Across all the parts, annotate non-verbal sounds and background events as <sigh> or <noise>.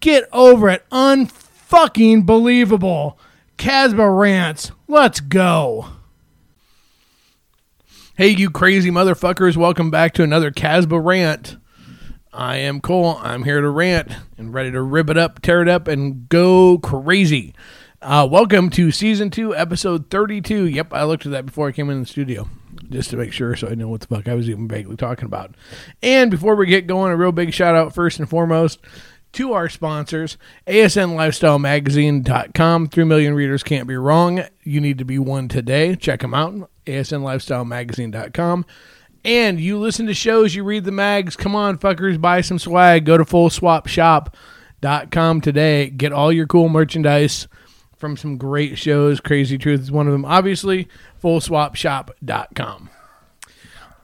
Get over it. Unfucking believable. Casba rants. Let's go. Hey, you crazy motherfuckers. Welcome back to another Casba rant. I am Cole. I'm here to rant and ready to rip it up, tear it up, and go crazy. Uh, welcome to season two, episode 32. Yep, I looked at that before I came in the studio just to make sure so I know what the fuck I was even vaguely talking about. And before we get going, a real big shout out first and foremost to our sponsors, ASNLifestyleMagazine.com. Three million readers can't be wrong. You need to be one today. Check them out. ASNLifestyleMagazine.com. And you listen to shows, you read the mags. Come on, fuckers, buy some swag. Go to FullSwapShop.com today. Get all your cool merchandise from some great shows. Crazy Truth is one of them. Obviously, FullSwapShop.com.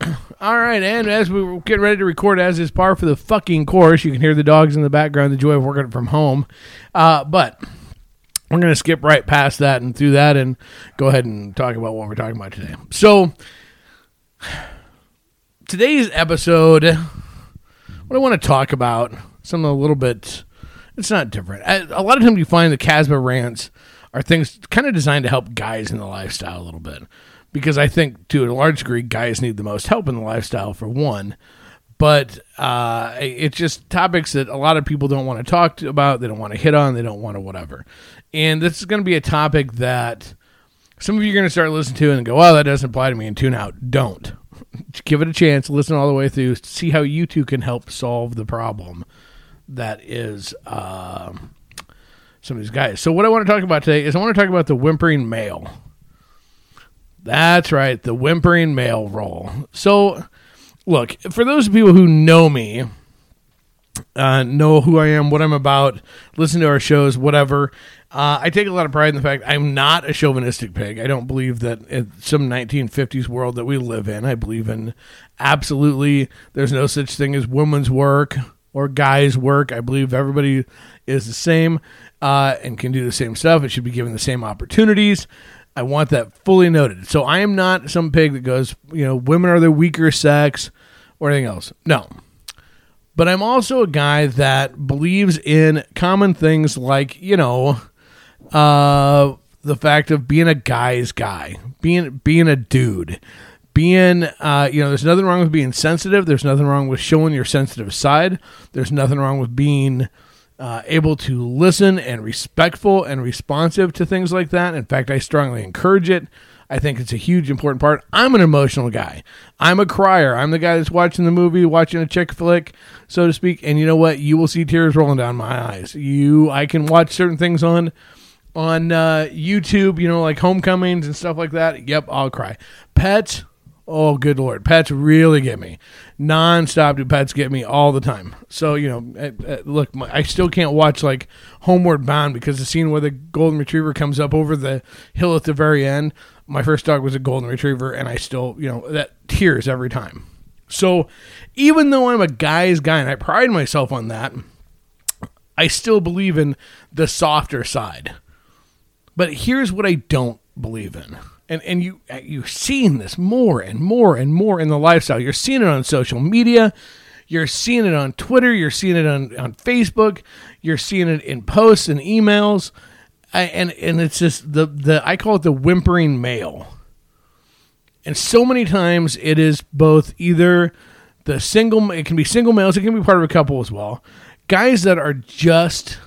<clears throat> All right, and as we were getting ready to record, as is par for the fucking course, you can hear the dogs in the background, the joy of working from home. Uh, but we're going to skip right past that and through that and go ahead and talk about what we're talking about today. So, today's episode, what I want to talk about, something a little bit, it's not different. A lot of times you find the Casba rants are things kind of designed to help guys in the lifestyle a little bit. Because I think to a large degree, guys need the most help in the lifestyle for one. But uh, it's just topics that a lot of people don't want to talk about, they don't want to hit on, they don't want to whatever. And this is going to be a topic that some of you are going to start listening to and go, "Oh, that doesn't apply to me," and tune out. Don't <laughs> give it a chance. Listen all the way through. See how you two can help solve the problem that is uh, some of these guys. So, what I want to talk about today is I want to talk about the whimpering male. That's right, the whimpering male role. So, look, for those people who know me, uh, know who I am, what I'm about, listen to our shows, whatever. Uh, I take a lot of pride in the fact I'm not a chauvinistic pig. I don't believe that in some 1950s world that we live in. I believe in absolutely there's no such thing as women's work or guys' work. I believe everybody is the same uh, and can do the same stuff. It should be given the same opportunities. I want that fully noted. So I am not some pig that goes, you know, women are the weaker sex or anything else. No. But I'm also a guy that believes in common things like, you know, uh, the fact of being a guy's guy, being being a dude, being uh, you know, there's nothing wrong with being sensitive. There's nothing wrong with showing your sensitive side. There's nothing wrong with being uh, able to listen and respectful and responsive to things like that. In fact, I strongly encourage it. I think it's a huge important part. I'm an emotional guy. I'm a crier. I'm the guy that's watching the movie, watching a chick flick, so to speak. And you know what? You will see tears rolling down my eyes. You, I can watch certain things on on uh, YouTube, you know, like homecomings and stuff like that. Yep, I'll cry. Pets, oh good lord, pets really get me nonstop. Do pets get me all the time? So you know, uh, uh, look, I still can't watch like Homeward Bound because the scene where the golden retriever comes up over the hill at the very end. My first dog was a golden retriever, and I still, you know, that tears every time. So even though I'm a guy's guy and I pride myself on that, I still believe in the softer side. But here's what I don't believe in. And and you uh, you're seeing this more and more and more in the lifestyle. You're seeing it on social media. You're seeing it on Twitter. You're seeing it on, on Facebook. You're seeing it in posts and emails. And and it's just the the I call it the whimpering male. And so many times it is both either the single it can be single males, it can be part of a couple as well. Guys that are just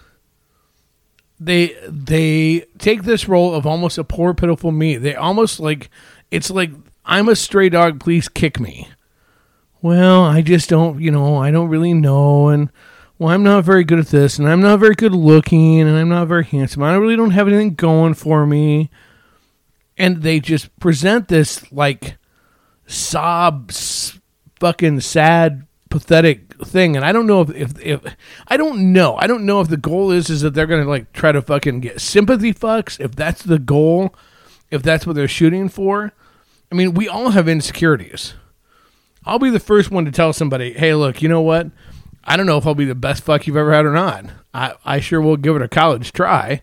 they they take this role of almost a poor pitiful me. They almost like it's like I'm a stray dog, please kick me. Well, I just don't, you know, I don't really know and well, I'm not very good at this and I'm not very good looking and I'm not very handsome. I really don't have anything going for me. And they just present this like sob fucking sad pathetic thing, and I don't know if, if if I don't know. I don't know if the goal is is that they're gonna like try to fucking get sympathy fucks. If that's the goal, if that's what they're shooting for. I mean, we all have insecurities. I'll be the first one to tell somebody, hey, look, you know what? I don't know if I'll be the best fuck you've ever had or not. I, I sure will give it a college try.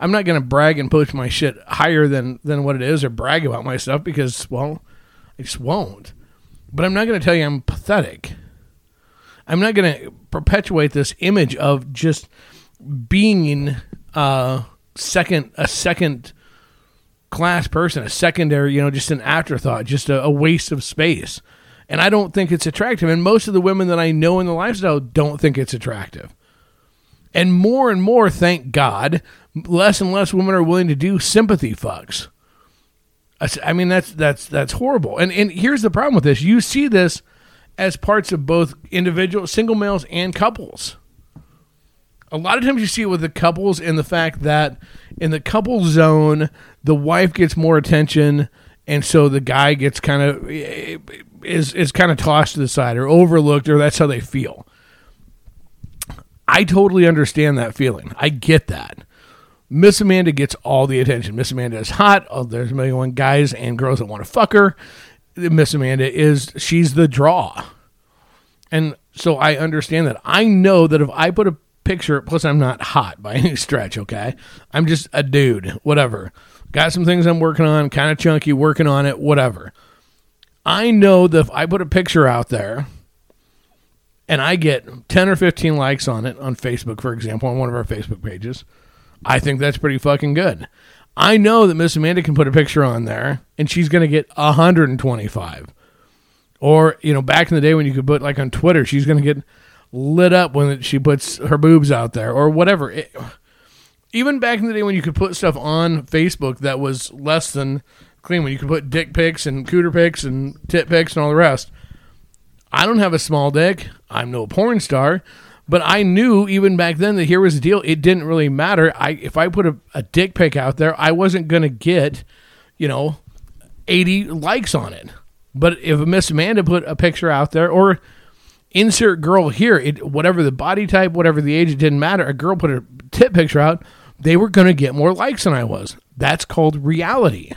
I'm not to brag and push my shit higher than, than what it is or brag about my stuff because, well, I just won't. But I'm not to tell you I'm pathetic. I'm not going to perpetuate this image of just being uh, second a second class person, a secondary, you know, just an afterthought, just a, a waste of space. And I don't think it's attractive. And most of the women that I know in the lifestyle don't think it's attractive. And more and more, thank God, less and less women are willing to do sympathy fucks. I mean, that's that's that's horrible. And and here's the problem with this: you see this as parts of both individual single males and couples. A lot of times you see it with the couples in the fact that in the couple zone, the wife gets more attention, and so the guy gets kind of is is kind of tossed to the side or overlooked, or that's how they feel. I totally understand that feeling. I get that. Miss Amanda gets all the attention. Miss Amanda is hot. Oh, there's a million guys and girls that want to fuck her. Miss Amanda is she's the draw. And so I understand that. I know that if I put a picture, plus I'm not hot by <laughs> any stretch, okay? I'm just a dude, whatever. Got some things I'm working on, kind of chunky, working on it, whatever. I know that if I put a picture out there and I get 10 or 15 likes on it on Facebook, for example, on one of our Facebook pages, I think that's pretty fucking good. I know that Miss Amanda can put a picture on there and she's going to get 125. Or, you know, back in the day when you could put like on Twitter, she's going to get lit up when she puts her boobs out there or whatever. It, even back in the day when you could put stuff on Facebook that was less than clean, when you could put dick pics and cooter pics and tit pics and all the rest. I don't have a small dick. I'm no porn star. But I knew even back then that here was the deal. It didn't really matter. I if I put a, a dick pic out there, I wasn't gonna get, you know, 80 likes on it. But if Miss Amanda put a picture out there, or insert girl here, it whatever the body type, whatever the age, it didn't matter. A girl put a tit picture out, they were gonna get more likes than I was. That's called reality.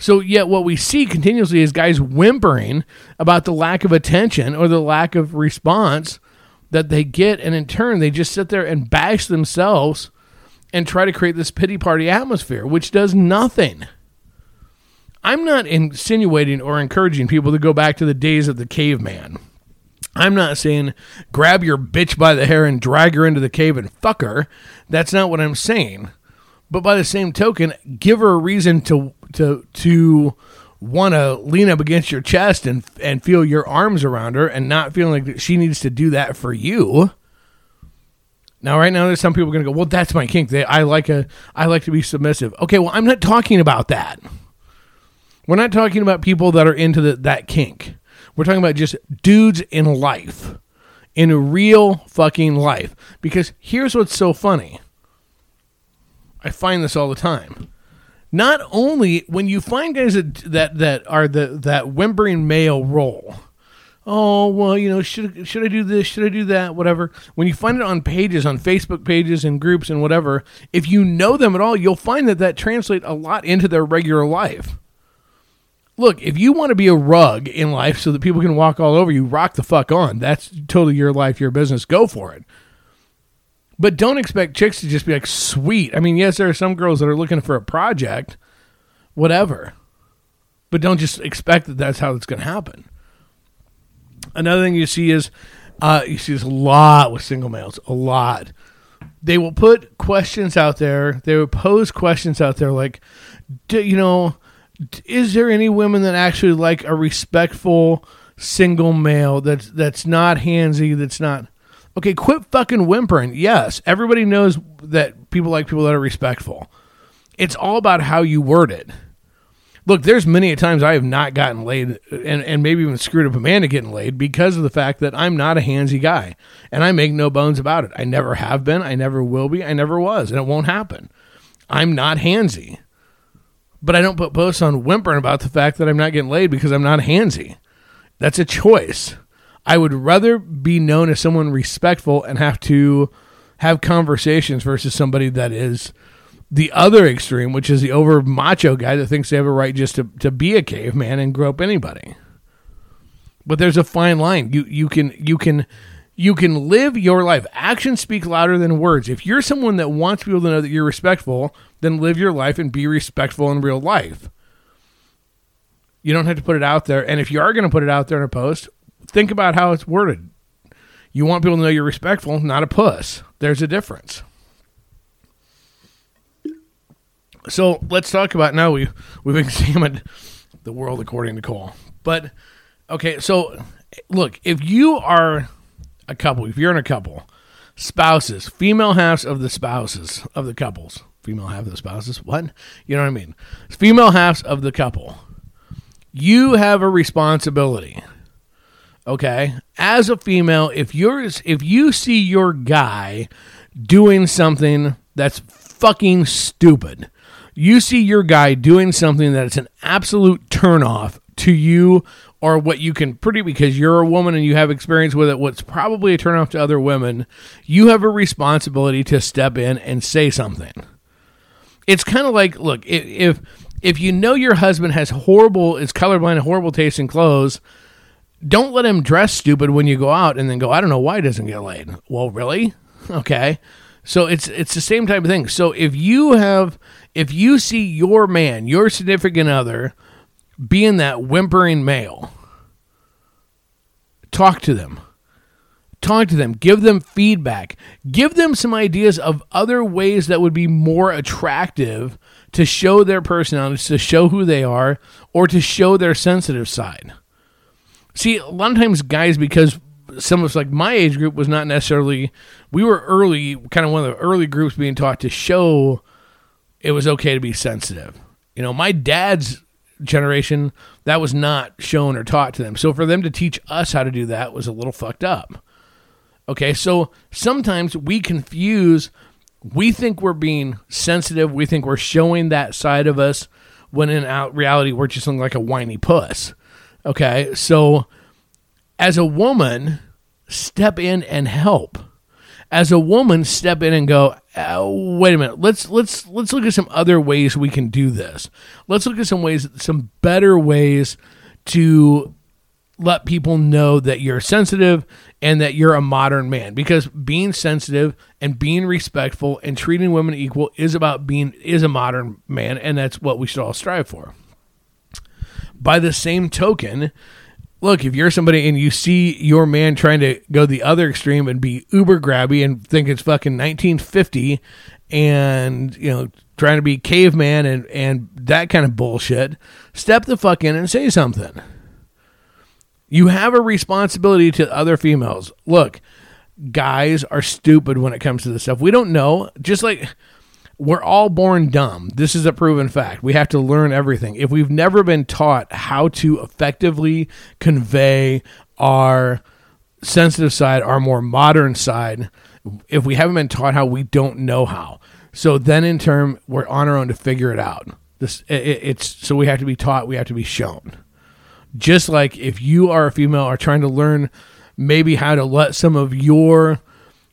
So, yet what we see continuously is guys whimpering about the lack of attention or the lack of response that they get, and in turn, they just sit there and bash themselves and try to create this pity party atmosphere, which does nothing. I'm not insinuating or encouraging people to go back to the days of the caveman. I'm not saying grab your bitch by the hair and drag her into the cave and fuck her. That's not what I'm saying. But by the same token, give her a reason to to to want to lean up against your chest and and feel your arms around her and not feeling like she needs to do that for you. Now, right now, there's some people going to go, "Well, that's my kink. They, I like a, I like to be submissive." Okay, well, I'm not talking about that. We're not talking about people that are into the, that kink. We're talking about just dudes in life, in real fucking life. Because here's what's so funny. I find this all the time not only when you find guys that that, that are the that whimpering male role. Oh well, you know, should should I do this? Should I do that? Whatever. When you find it on pages, on Facebook pages and groups and whatever, if you know them at all, you'll find that that translates a lot into their regular life. Look, if you want to be a rug in life so that people can walk all over you, rock the fuck on. That's totally your life, your business. Go for it. But don't expect chicks to just be like, sweet. I mean, yes, there are some girls that are looking for a project, whatever. But don't just expect that that's how it's going to happen. Another thing you see is uh, you see this a lot with single males, a lot. They will put questions out there. They will pose questions out there like, you know, is there any women that actually like a respectful single male that's that's not handsy, that's not Okay, quit fucking whimpering. Yes, everybody knows that people like people that are respectful. It's all about how you word it. Look, there's many a times I have not gotten laid and, and maybe even screwed up Amanda getting laid because of the fact that I'm not a handsy guy. And I make no bones about it. I never have been. I never will be. I never was. And it won't happen. I'm not handsy. But I don't put posts on whimpering about the fact that I'm not getting laid because I'm not handsy. That's a choice. I would rather be known as someone respectful and have to have conversations versus somebody that is the other extreme, which is the over macho guy that thinks they have a right just to, to be a caveman and grope anybody. But there's a fine line. You you can you can you can live your life. Actions speak louder than words. If you're someone that wants people to know that you're respectful, then live your life and be respectful in real life. You don't have to put it out there. And if you are going to put it out there in a post, think about how it's worded. You want people to know you're respectful, not a puss. There's a difference. So let's talk about now. We we've <laughs> examined the world according to Cole, but okay. So look, if you are a couple, if you're in a couple, spouses, female halves of the spouses of the couples, female half of the spouses. What you know what I mean? Female halves of the couple. You have a responsibility okay? As a female if you're if you see your guy doing something that's fucking stupid you see your guy doing something that's an absolute turnoff to you or what you can pretty because you're a woman and you have experience with it what's probably a turnoff to other women you have a responsibility to step in and say something. It's kind of like look if if you know your husband has horrible is colorblind horrible taste in clothes don't let him dress stupid when you go out and then go, I don't know why he doesn't get laid. Well, really? <laughs> Okay. So it's it's the same type of thing. So if you have if you see your man, your significant other being that whimpering male, talk to them. Talk to them, give them feedback, give them some ideas of other ways that would be more attractive to show their personalities, to show who they are, or to show their sensitive side. See, a lot of times guys, because some of us, like my age group, was not necessarily, we were early, kind of one of the early groups being taught to show it was okay to be sensitive. You know, my dad's generation, that was not shown or taught to them. So for them to teach us how to do that was a little fucked up. Okay, so sometimes we confuse, we think we're being sensitive, we think we're showing that side of us, when in reality, we're just like a whiny puss. Okay, so as a woman, step in and help. As a woman, step in and go. Oh, wait a minute. Let's let's let's look at some other ways we can do this. Let's look at some ways, some better ways to let people know that you're sensitive and that you're a modern man because being sensitive and being respectful and treating women equal is about being is a modern man and that's what we should all strive for by the same token, look, if you're somebody and you see your man trying to go the other extreme and be uber grabby and think it's fucking 1950 and, you know, trying to be caveman and, and that kind of bullshit, step the fuck in and say something. You have a responsibility to other females. Look, guys are stupid when it comes to this stuff. We don't know. Just like we're all born dumb. This is a proven fact. We have to learn everything. If we've never been taught how to effectively convey our sensitive side, our more modern side, if we haven't been taught how, we don't know how. So then, in turn, we're on our own to figure it out. This it, it's so we have to be taught. We have to be shown. Just like if you are a female, are trying to learn maybe how to let some of your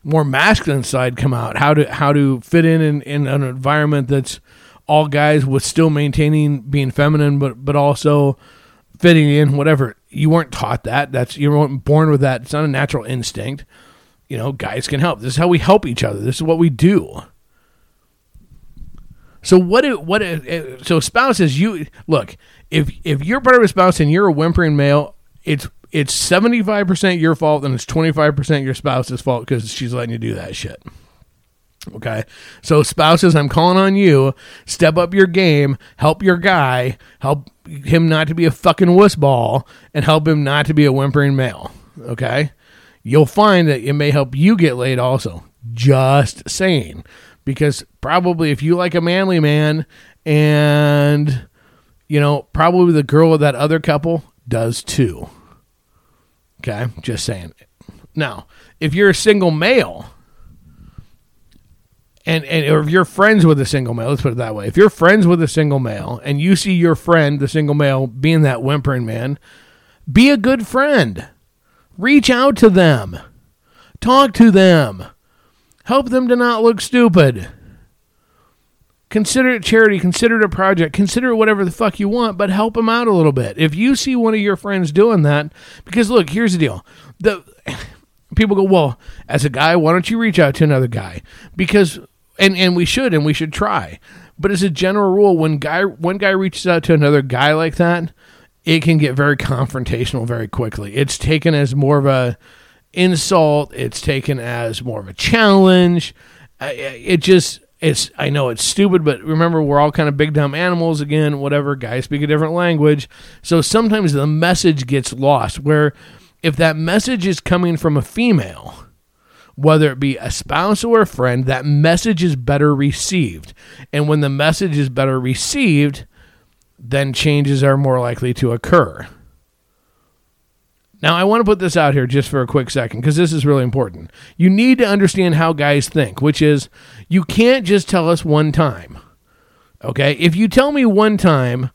more masculine side come out. How to how to fit in, in in an environment that's all guys with still maintaining being feminine, but but also fitting in. Whatever you weren't taught that. That's you weren't born with that. It's not a natural instinct. You know, guys can help. This is how we help each other. This is what we do. So what? It, what? It, so spouses, you look. If if you're part of a spouse and you're a whimpering male, it's it's 75% your fault and it's 25% your spouse's fault because she's letting you do that shit. Okay. So, spouses, I'm calling on you. Step up your game. Help your guy. Help him not to be a fucking wuss ball and help him not to be a whimpering male. Okay. You'll find that it may help you get laid also. Just saying. Because probably if you like a manly man and, you know, probably the girl of that other couple does too. Okay, just saying. Now, if you're a single male, and and or if you're friends with a single male, let's put it that way. If you're friends with a single male and you see your friend, the single male, being that whimpering man, be a good friend. Reach out to them. Talk to them. Help them to not look stupid. Consider it charity, consider it a project, consider it whatever the fuck you want, but help them out a little bit. If you see one of your friends doing that, because look, here's the deal. The <sighs> people go, well, as a guy, why don't you reach out to another guy? Because and and we should and we should try. But as a general rule, when guy one guy reaches out to another guy like that, it can get very confrontational very quickly. It's taken as more of a insult. It's taken as more of a challenge. It just it's I know it's stupid, but remember we're all kind of big dumb animals again. Whatever, guys speak a different language, so sometimes the message gets lost. Where if that message is coming from a female, whether it be a spouse or a friend, that message is better received. And when the message is better received, then changes are more likely to occur. Now, I want to put this out here just for a quick second because this is really important. You need to understand how guys think, which is you can't just tell us one time. Okay? If you tell me one time,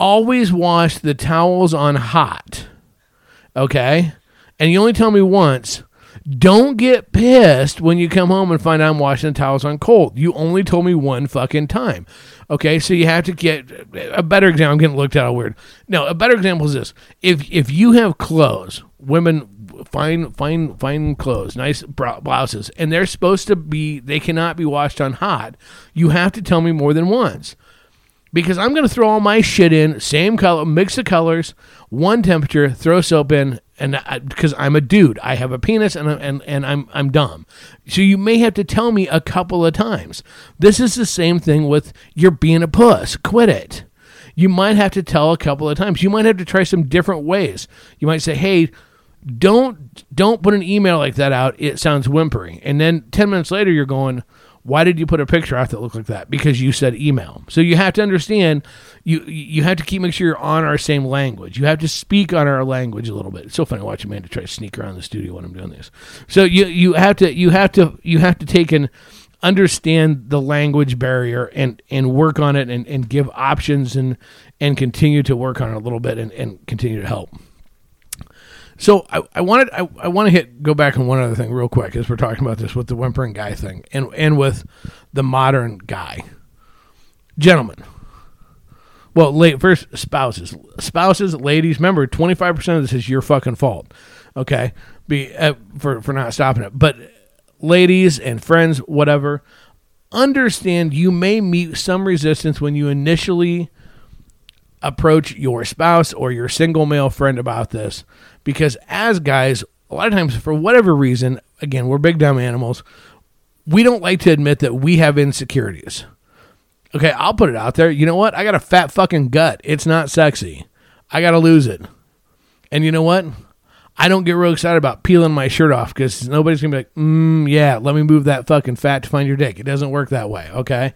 always wash the towels on hot. Okay? And you only tell me once, don't get pissed when you come home and find out I'm washing the towels on cold. You only told me one fucking time. Okay, so you have to get a better example. I'm getting looked at all weird. No, a better example is this: if if you have clothes, women fine fine fine clothes, nice blouses, and they're supposed to be, they cannot be washed on hot. You have to tell me more than once because I'm going to throw all my shit in, same color, mix the colors, one temperature, throw soap in, and because I'm a dude, I have a penis, and and and I'm I'm dumb. So you may have to tell me a couple of times. This is the same thing with you're being a puss. Quit it. You might have to tell a couple of times. You might have to try some different ways. You might say, "Hey, don't don't put an email like that out. It sounds whimpering." And then ten minutes later, you're going why did you put a picture out that looked like that? Because you said email. So you have to understand you you have to keep make sure you're on our same language. You have to speak on our language a little bit. It's so funny watching Amanda try to sneak around the studio when I'm doing this. So you you have to you have to you have to take and understand the language barrier and and work on it and, and give options and and continue to work on it a little bit and, and continue to help. So I, I wanted I, I want to hit go back on one other thing real quick as we're talking about this with the whimpering guy thing and and with the modern guy, gentlemen. Well, late first spouses, spouses, ladies. Remember, twenty five percent of this is your fucking fault. Okay, be uh, for for not stopping it. But ladies and friends, whatever, understand you may meet some resistance when you initially approach your spouse or your single male friend about this because as guys, a lot of times for whatever reason, again, we're big dumb animals. We don't like to admit that we have insecurities. Okay, I'll put it out there. You know what? I got a fat fucking gut. It's not sexy. I got to lose it. And you know what? I don't get real excited about peeling my shirt off because nobody's gonna be like, mm, "Yeah, let me move that fucking fat to find your dick." It doesn't work that way. Okay,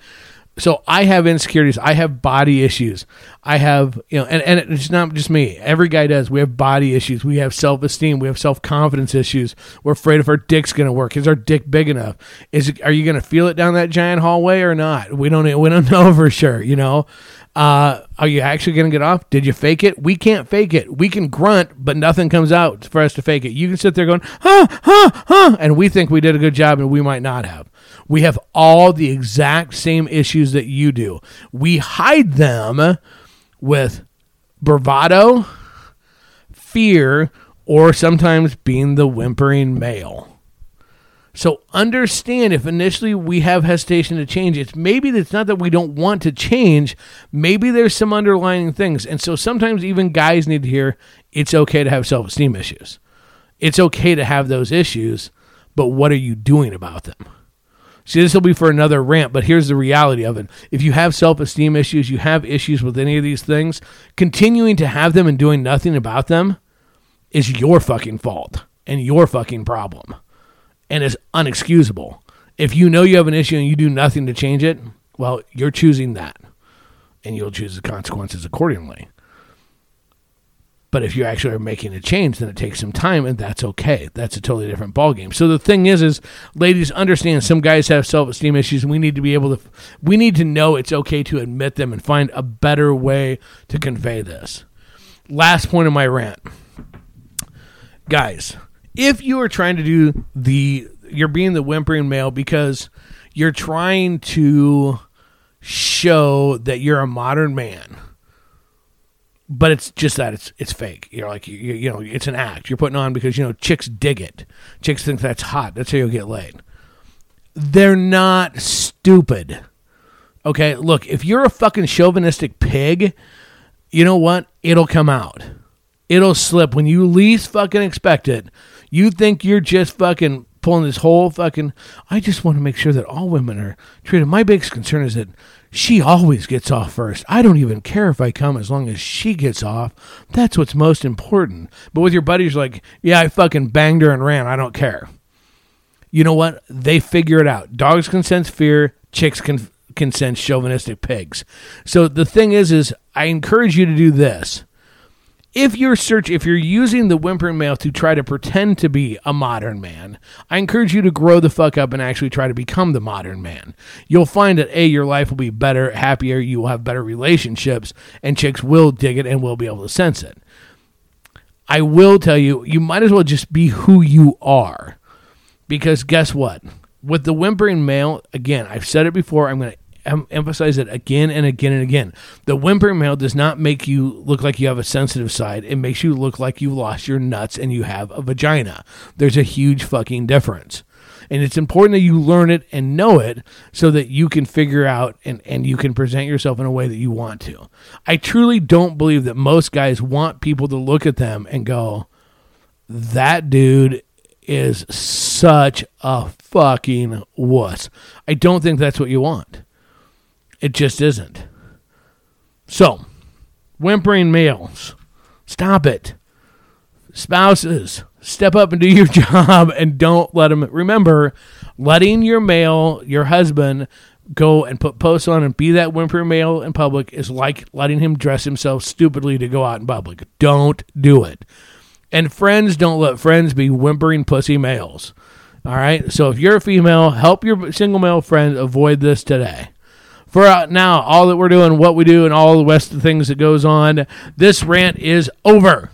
so I have insecurities. I have body issues. I have, you know, and, and it's not just me. Every guy does. We have body issues. We have self esteem. We have self confidence issues. We're afraid if our dick's going to work. Is our dick big enough? Is it, are you going to feel it down that giant hallway or not? We don't. We don't <laughs> know for sure. You know. Uh, are you actually going to get off? Did you fake it? We can't fake it. We can grunt, but nothing comes out for us to fake it. You can sit there going, huh, huh, huh, and we think we did a good job, and we might not have. We have all the exact same issues that you do. We hide them with bravado, fear, or sometimes being the whimpering male. So understand if initially we have hesitation to change, it's maybe it's not that we don't want to change. Maybe there's some underlying things. And so sometimes even guys need to hear it's okay to have self esteem issues. It's okay to have those issues, but what are you doing about them? See, this will be for another rant, but here's the reality of it. If you have self esteem issues, you have issues with any of these things, continuing to have them and doing nothing about them is your fucking fault and your fucking problem and is unexcusable. If you know you have an issue and you do nothing to change it, well, you're choosing that, and you'll choose the consequences accordingly. But if you actually are making a change, then it takes some time, and that's okay. That's a totally different ballgame. So the thing is, is ladies understand some guys have self esteem issues, we need to be able to, we need to know it's okay to admit them and find a better way to convey this. Last point of my rant guys, if you are trying to do the, you're being the whimpering male because you're trying to show that you're a modern man but it's just that it's it's fake. You're like you, you know it's an act you're putting on because you know chicks dig it. Chicks think that's hot. That's how you'll get laid. They're not stupid. Okay, look, if you're a fucking chauvinistic pig, you know what? It'll come out. It'll slip when you least fucking expect it. You think you're just fucking pulling this whole fucking. I just want to make sure that all women are treated. My biggest concern is that she always gets off first. I don't even care if I come as long as she gets off. That's what's most important. But with your buddies, like, yeah, I fucking banged her and ran. I don't care. You know what? They figure it out. Dogs can sense fear. Chicks can can sense chauvinistic pigs. So the thing is, is I encourage you to do this if you're search if you're using the whimpering male to try to pretend to be a modern man, I encourage you to grow the fuck up and actually try to become the modern man. You'll find that a your life will be better, happier, you will have better relationships, and chicks will dig it and will be able to sense it. I will tell you, you might as well just be who you are. Because guess what? With the whimpering male, again, I've said it before, I'm going to em- emphasize it again and again and again. The whimpering male does not make you look like you have a sensitive side. It makes you look like you lost your nuts and you have a vagina. There's a huge fucking difference. And it's important that you learn it and know it so that you can figure out and, and you can present yourself in a way that you want to. I truly don't believe that most guys want people to look at them and go, that dude is such a fucking wuss. I don't think that's what you want. It just isn't. So, whimpering males, stop it. Spouses, step up and do your <laughs> job and don't let them. Remember, letting your male, your husband, go and put posts on and be that whimpering male in public is like letting him dress himself stupidly to go out in public. Don't do it. And friends, don't let friends be whimpering pussy males. All right. So if you're a female, help your single male friend avoid this today for now, all that we're doing, what we do, and all the rest of the things that goes on, this rant is over.